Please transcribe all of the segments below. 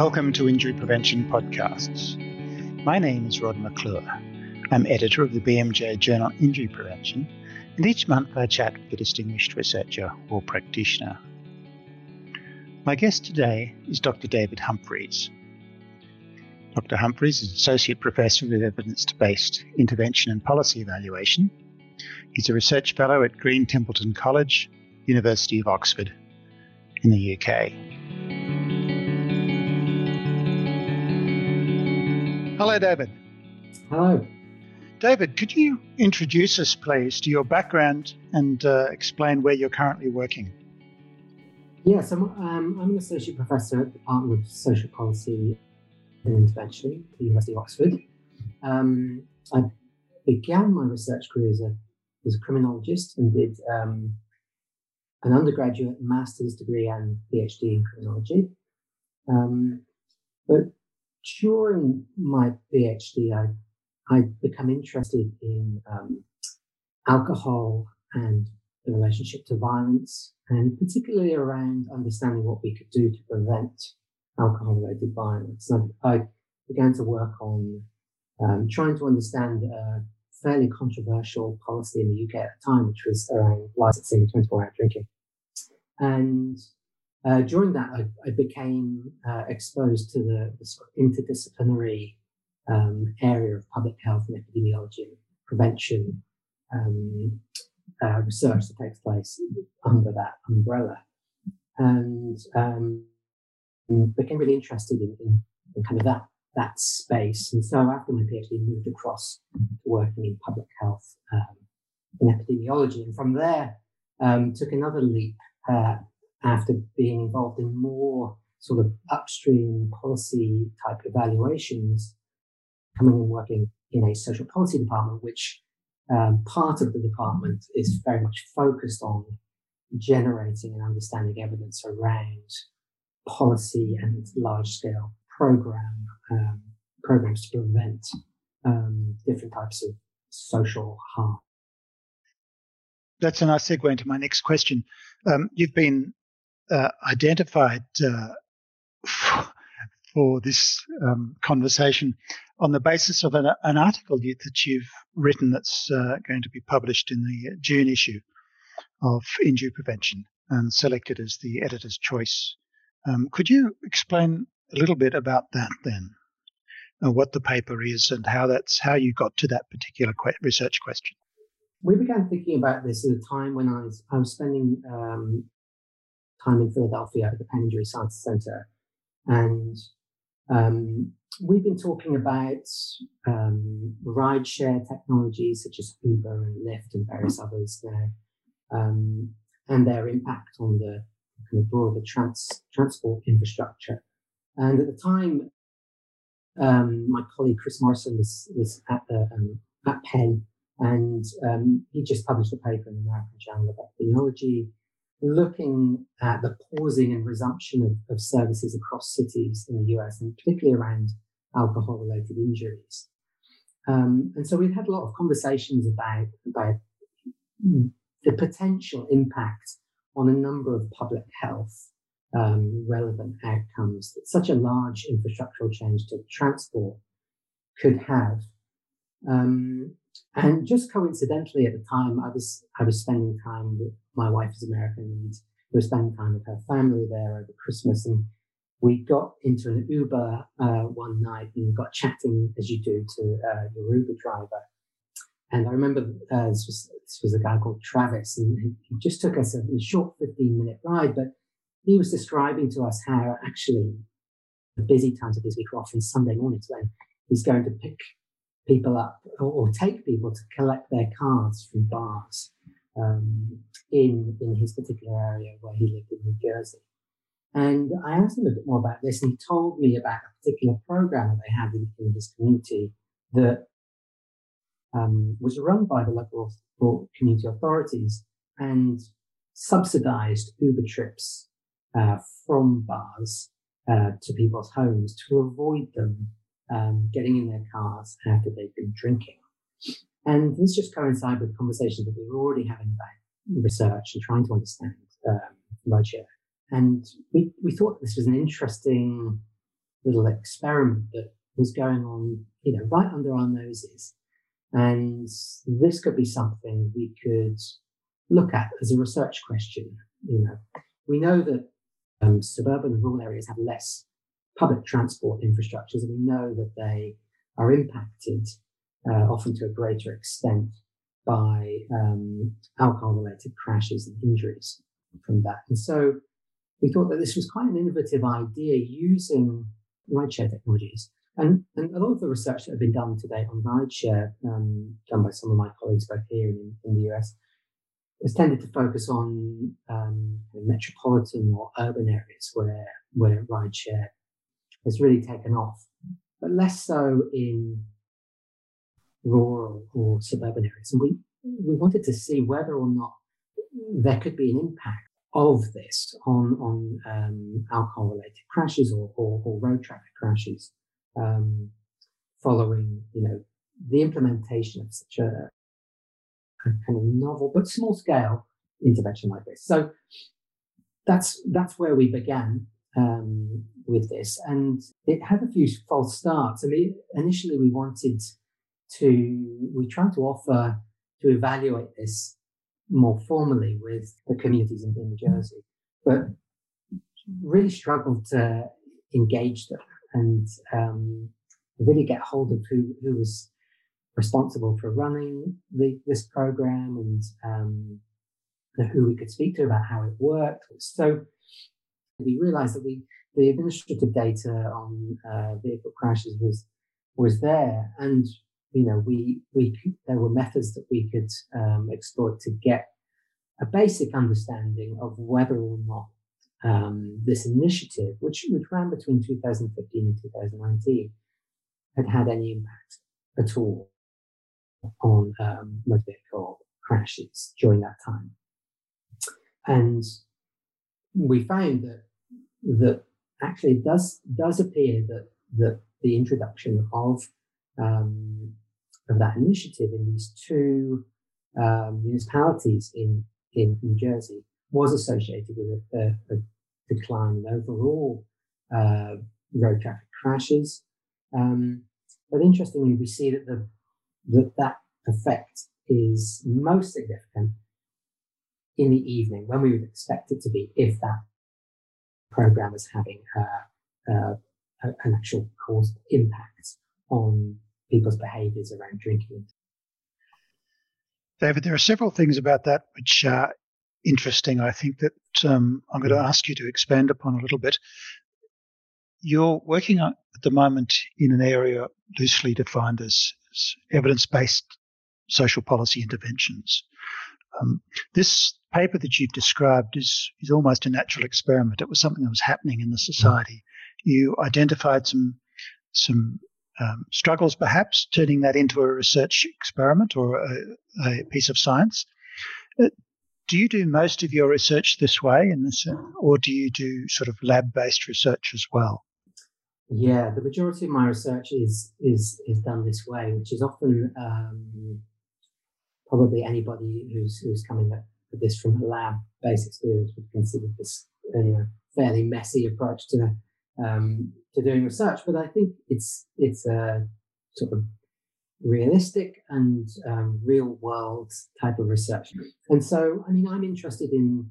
Welcome to Injury Prevention Podcasts. My name is Rod McClure. I'm editor of the BMJ journal Injury Prevention, and each month I chat with a distinguished researcher or practitioner. My guest today is Dr. David Humphreys. Dr. Humphreys is Associate Professor of Evidence Based Intervention and Policy Evaluation. He's a Research Fellow at Green Templeton College, University of Oxford, in the UK. Hello, David. Hello. David, could you introduce us, please, to your background and uh, explain where you're currently working? Yes, I'm, um, I'm an associate professor at the Department of Social Policy and Intervention at the University of Oxford. Um, I began my research career as a, as a criminologist and did um, an undergraduate master's degree and PhD in criminology. Um, but during my PhD, I I become interested in um, alcohol and the relationship to violence, and particularly around understanding what we could do to prevent alcohol-related violence. And I began to work on um, trying to understand a fairly controversial policy in the UK at the time, which was around licensing 24-hour drinking. And uh, during that, I, I became uh, exposed to the, the sort of interdisciplinary um, area of public health and epidemiology and prevention um, uh, research that takes place under that umbrella. And um, became really interested in, in, in, kind of that that space. And so after my PhD, moved across to working in public health um, and epidemiology. And from there, um, took another leap uh, after being involved in more sort of upstream policy type evaluations, coming and working in a social policy department, which um, part of the department is very much focused on generating and understanding evidence around policy and large scale program um, programs to prevent um, different types of social harm. That's a nice segue into my next question. Um, you've been uh, identified uh, for this um, conversation on the basis of an, an, article that you've written that's uh, going to be published in the June issue of Injury Prevention and selected as the editor's choice. Um, could you explain a little bit about that then? What the paper is and how that's how you got to that particular que- research question. We began thinking about this at a time when I was, I was spending um, time in Philadelphia at the Penn Injury Science Center. And um, we've been talking about um, rideshare technologies such as Uber and Lyft and various others there, um, and their impact on the kind of broader trans- transport infrastructure. And at the time, um, my colleague Chris Morrison was, was at, the, um, at Penn, and um, he just published a paper in the American Journal of Epidemiology looking at the pausing and resumption of, of services across cities in the US, and particularly around alcohol related injuries. Um, and so we've had a lot of conversations about, about the potential impact on a number of public health um, relevant outcomes that such a large infrastructural change to transport could have. Um, and just coincidentally, at the time, I was I was spending time with my wife is American, and we were spending time with her family there over Christmas, and we got into an Uber uh, one night and got chatting as you do to uh, your Uber driver. And I remember uh, this was this was a guy called Travis, and he, just took us a, a short fifteen minute ride, but he was describing to us how actually the busy times of his week are often Sunday mornings when he's going to pick people up or, or take people to collect their cars from bars um, in in his particular area where he lived in New Jersey. And I asked him a bit more about this, and he told me about a particular program that they had in, in his community that um, was run by the local community authorities and subsidized Uber trips uh, from bars uh, to people's homes to avoid them um, getting in their cars after they've been drinking. And this just coincides with conversations that we were already having about research and trying to understand um, rideshare. And we, we thought this was an interesting little experiment that was going on, you know, right under our noses. And this could be something we could look at as a research question. You know, we know that um, suburban and rural areas have less public transport infrastructures, and we know that they are impacted uh, often to a greater extent by um, alcohol-related crashes and injuries from that. And so we thought that this was quite an innovative idea using rideshare technologies. And, and a lot of the research that had been done today on rideshare, um, done by some of my colleagues both here and in, in the US, has tended to focus on um, metropolitan or urban areas where where rideshare has really taken off, but less so in rural or suburban areas. And we we wanted to see whether or not there could be an impact of this on on um, alcohol related crashes or, or, or, road traffic crashes um, following you know the implementation of such a, kind of novel but small scale intervention like this. So that's that's where we began um, with this, and it had a few false starts. I mean, initially we wanted to we tried to offer to evaluate this more formally with the communities in, in New Jersey, but really struggled to engage them and um, really get hold of who, who was responsible for running the, this program and um, who we could speak to about how it worked. So we realized that we the administrative data on uh, vehicle crashes was was there, and you know we we there were methods that we could um, exploit to get a basic understanding of whether or not um, this initiative, which, which ran between 2015 and 2019, had had any impact at all on um, motor vehicle crashes during that time. And we found that that actually does does appear that that the introduction of um, that initiative in these two um, municipalities in in New Jersey was associated with a, a, a decline in overall uh, road traffic crashes. Um, but interestingly, we see that the that that effect is most significant in the evening when we would expect it to be if that program is having uh, uh, an actual caused impact on people's behaviors around drinking. David, there are several things about that which are interesting. I think that um, I'm going to ask you to expand upon a little bit. You're working at the moment in an area loosely defined as, as evidence based social policy interventions. Um, this paper that you've described is, is almost a natural experiment. It was something that was happening in the society. You identified some some um, struggles, perhaps turning that into a research experiment or a, a piece of science. Uh, do you do most of your research this way, in this, or do you do sort of lab-based research as well? Yeah, the majority of my research is is is done this way, which is often um, probably anybody who's who's coming at this from a lab-based experience would consider this you know, fairly messy approach to um, to doing research. But I think it's it's a sort of realistic and um, real world type of research. And so, I mean, I'm interested in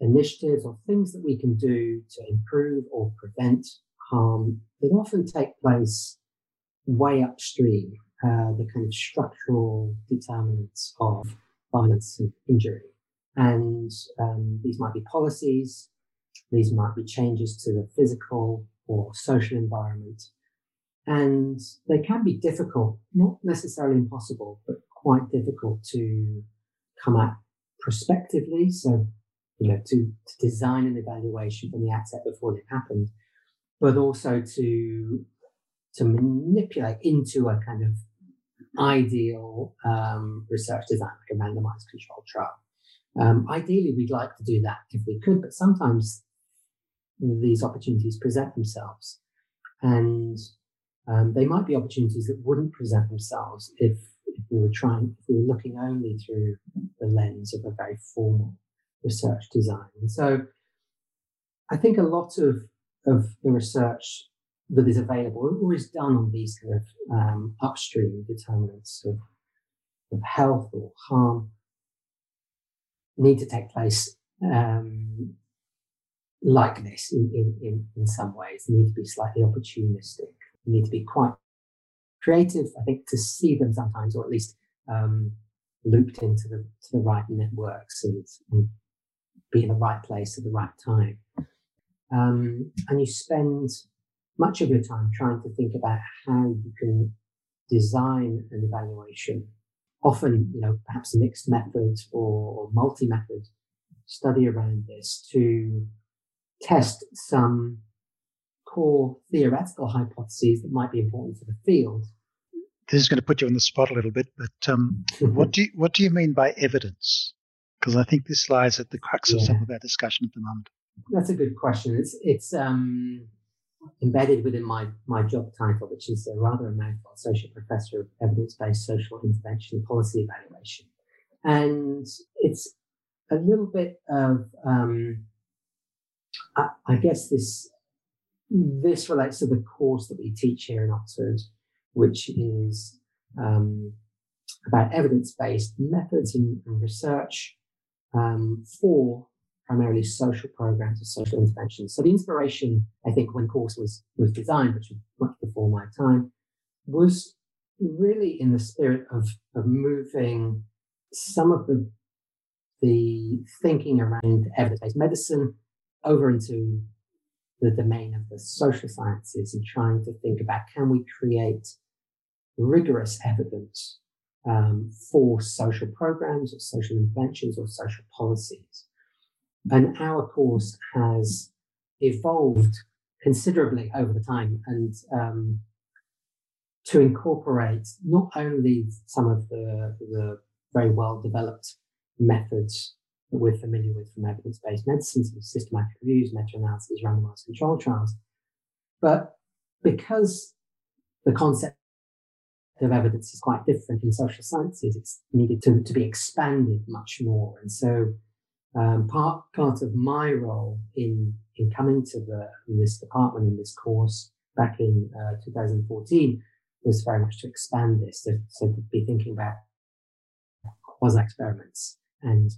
initiatives or things that we can do to improve or prevent harm that often take place way upstream, uh, the kind of structural determinants of violence and injury. And um, these might be policies, these might be changes to the physical or social environment. And they can be difficult, not necessarily impossible, but quite difficult to come at prospectively. So, you know, to, to design an evaluation from the outset before they've happened, but also to to manipulate into a kind of ideal um, research design, like a randomized controlled trial. Um, ideally, we'd like to do that if we could, but sometimes these opportunities present themselves. And um, they might be opportunities that wouldn't present themselves if, if we were trying, if we were looking only through the lens of a very formal research design. And so I think a lot of, of the research that is available or is done on these kind of um, upstream determinants of, of health or harm need to take place um, like this in, in, in, in some ways, need to be slightly opportunistic, need to be quite creative, I think, to see them sometimes, or at least um, looped into the, to the right networks and, and, be in the right place at the right time. Um, and you spend much of your time trying to think about how you can design an evaluation, often, you know, perhaps mixed methods or, or multi-method study around this to test some core theoretical hypotheses that might be important for the field. This is going to put you on the spot a little bit, but um, what do you, what do you mean by evidence? Because I think this lies at the crux yeah. of some of our discussion at the moment. That's a good question. It's it's um, embedded within my my job title, which is a rather a mouthful, associate professor of evidence-based social intervention policy evaluation, and it's a little bit of um, I, I guess this this relates to the course that we teach here in Oxford, which is um, about evidence-based methods and, and research um, for primarily social programs or social interventions. So the inspiration, I think, when course was was designed, which was much before my time, was really in the spirit of of moving some of the the thinking around evidence-based medicine over into the domain of the social sciences and trying to think about can we create rigorous evidence um, for social programs or social interventions or social policies. And our course has evolved considerably over the time and um, to incorporate not only some of the, the very well developed methods that we're familiar with from evidence-based medicine, so systematic reviews, meta-analyses, randomized control trials. But because the concept of evidence is quite different in social sciences, it's needed to, to be expanded much more. And so um, part, part of my role in, in coming to the, this department in this course back in uh, 2014 was very much to expand this, so, so to be thinking about quasi experiments and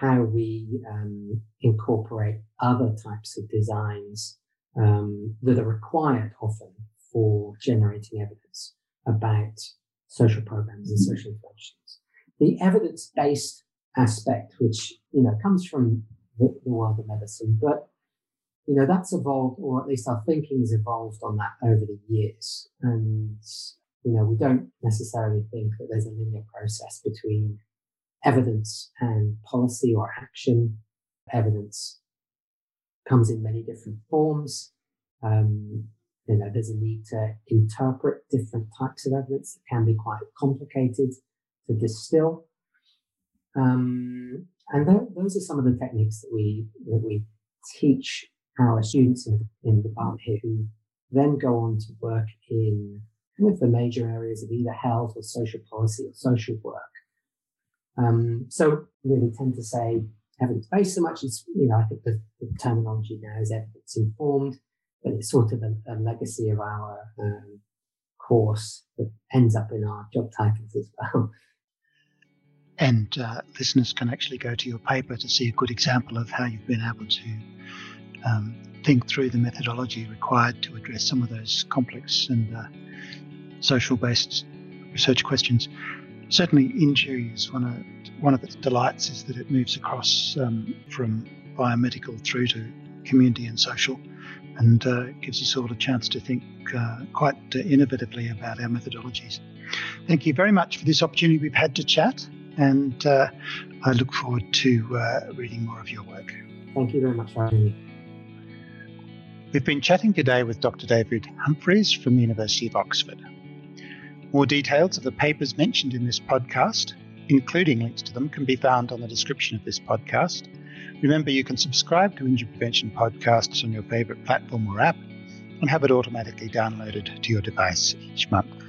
how we um, incorporate other types of designs um, that are required often for generating evidence about social programs and social interventions. The evidence-based aspect, which you know comes from the, the world of medicine, but you know that's evolved, or at least our thinking has evolved on that over the years, and you know we don't necessarily think that there's a linear process between evidence and policy or action. Evidence comes in many different forms. Um, you know, there's a need to interpret different types of evidence that can be quite complicated to distill. Um, and th- those are some of the techniques that we that we teach our students in, in the department here, who then go on to work in kind of the major areas of either health or social policy or social work. Um, so really tend to say evidence based so much as, you know, I think the, the terminology now is evidence informed, but it's sort of a, a legacy of our um, course that ends up in our job titles as well. And uh, listeners can actually go to your paper to see a good example of how you've been able to um, think through the methodology required to address some of those complex and uh, social based research questions certainly injury is one of one of its delights is that it moves across um, from biomedical through to community and social, and uh, gives us all a chance to think uh, quite uh, innovatively about our methodologies. Thank you very much for this opportunity we've had to chat, and uh, I look forward to uh, reading more of your work. Thank you very much for having me. We've been chatting today with Dr. David Humphreys from the University of Oxford. More details of the papers mentioned in this podcast, including links to them, can be found on the description of this podcast. Remember, you can subscribe to Injury Prevention podcasts on your favourite platform or app and have it automatically downloaded to your device each month.